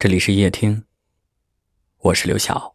这里是夜听，我是刘晓。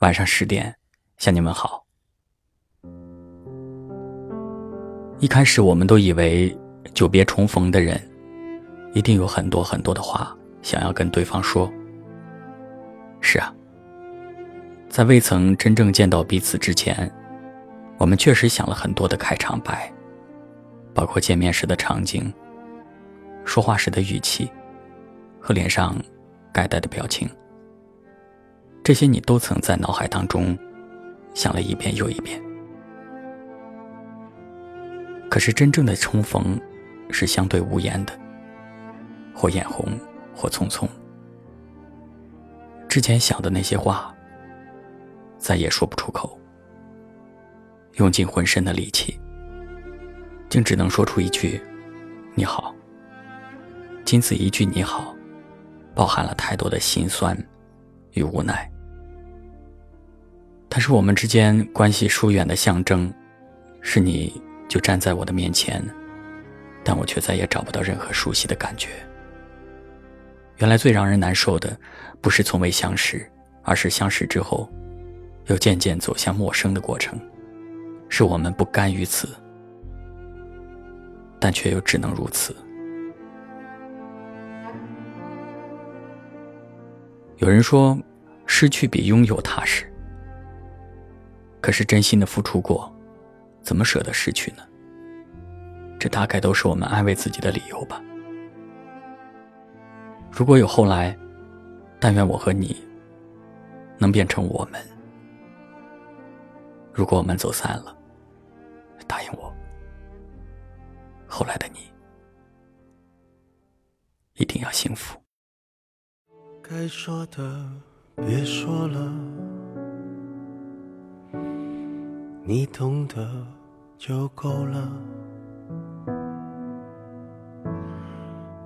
晚上十点向你们好。一开始我们都以为久别重逢的人，一定有很多很多的话想要跟对方说。是啊，在未曾真正见到彼此之前，我们确实想了很多的开场白，包括见面时的场景、说话时的语气和脸上。该带的表情，这些你都曾在脑海当中想了一遍又一遍。可是真正的重逢，是相对无言的，或眼红，或匆匆。之前想的那些话，再也说不出口，用尽浑身的力气，竟只能说出一句“你好”。仅此一句“你好”。包含了太多的心酸与无奈，它是我们之间关系疏远的象征，是你就站在我的面前，但我却再也找不到任何熟悉的感觉。原来最让人难受的，不是从未相识，而是相识之后，又渐渐走向陌生的过程，是我们不甘于此，但却又只能如此。有人说，失去比拥有踏实。可是真心的付出过，怎么舍得失去呢？这大概都是我们安慰自己的理由吧。如果有后来，但愿我和你能变成我们。如果我们走散了，答应我，后来的你一定要幸福。该说的别说了，你懂得就够了。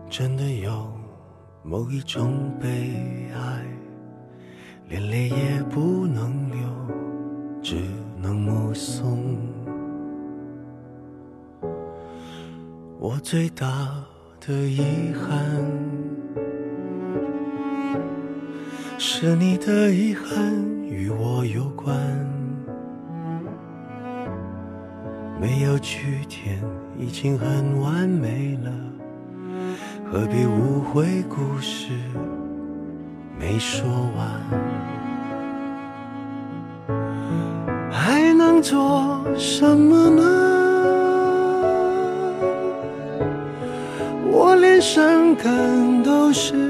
真的有某一种悲哀，连泪也不能流，只能目送。我最大的遗憾。是你的遗憾与我有关，没有句点已经很完美了，何必误会故事没说完？还能做什么呢？我连伤感都是。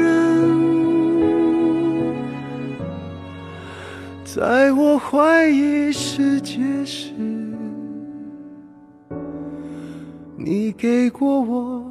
在我怀疑世界时，你给过我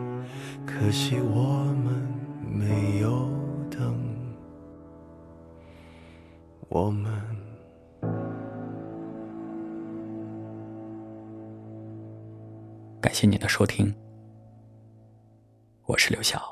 可惜我们没有等。我们。感谢您的收听，我是刘晓。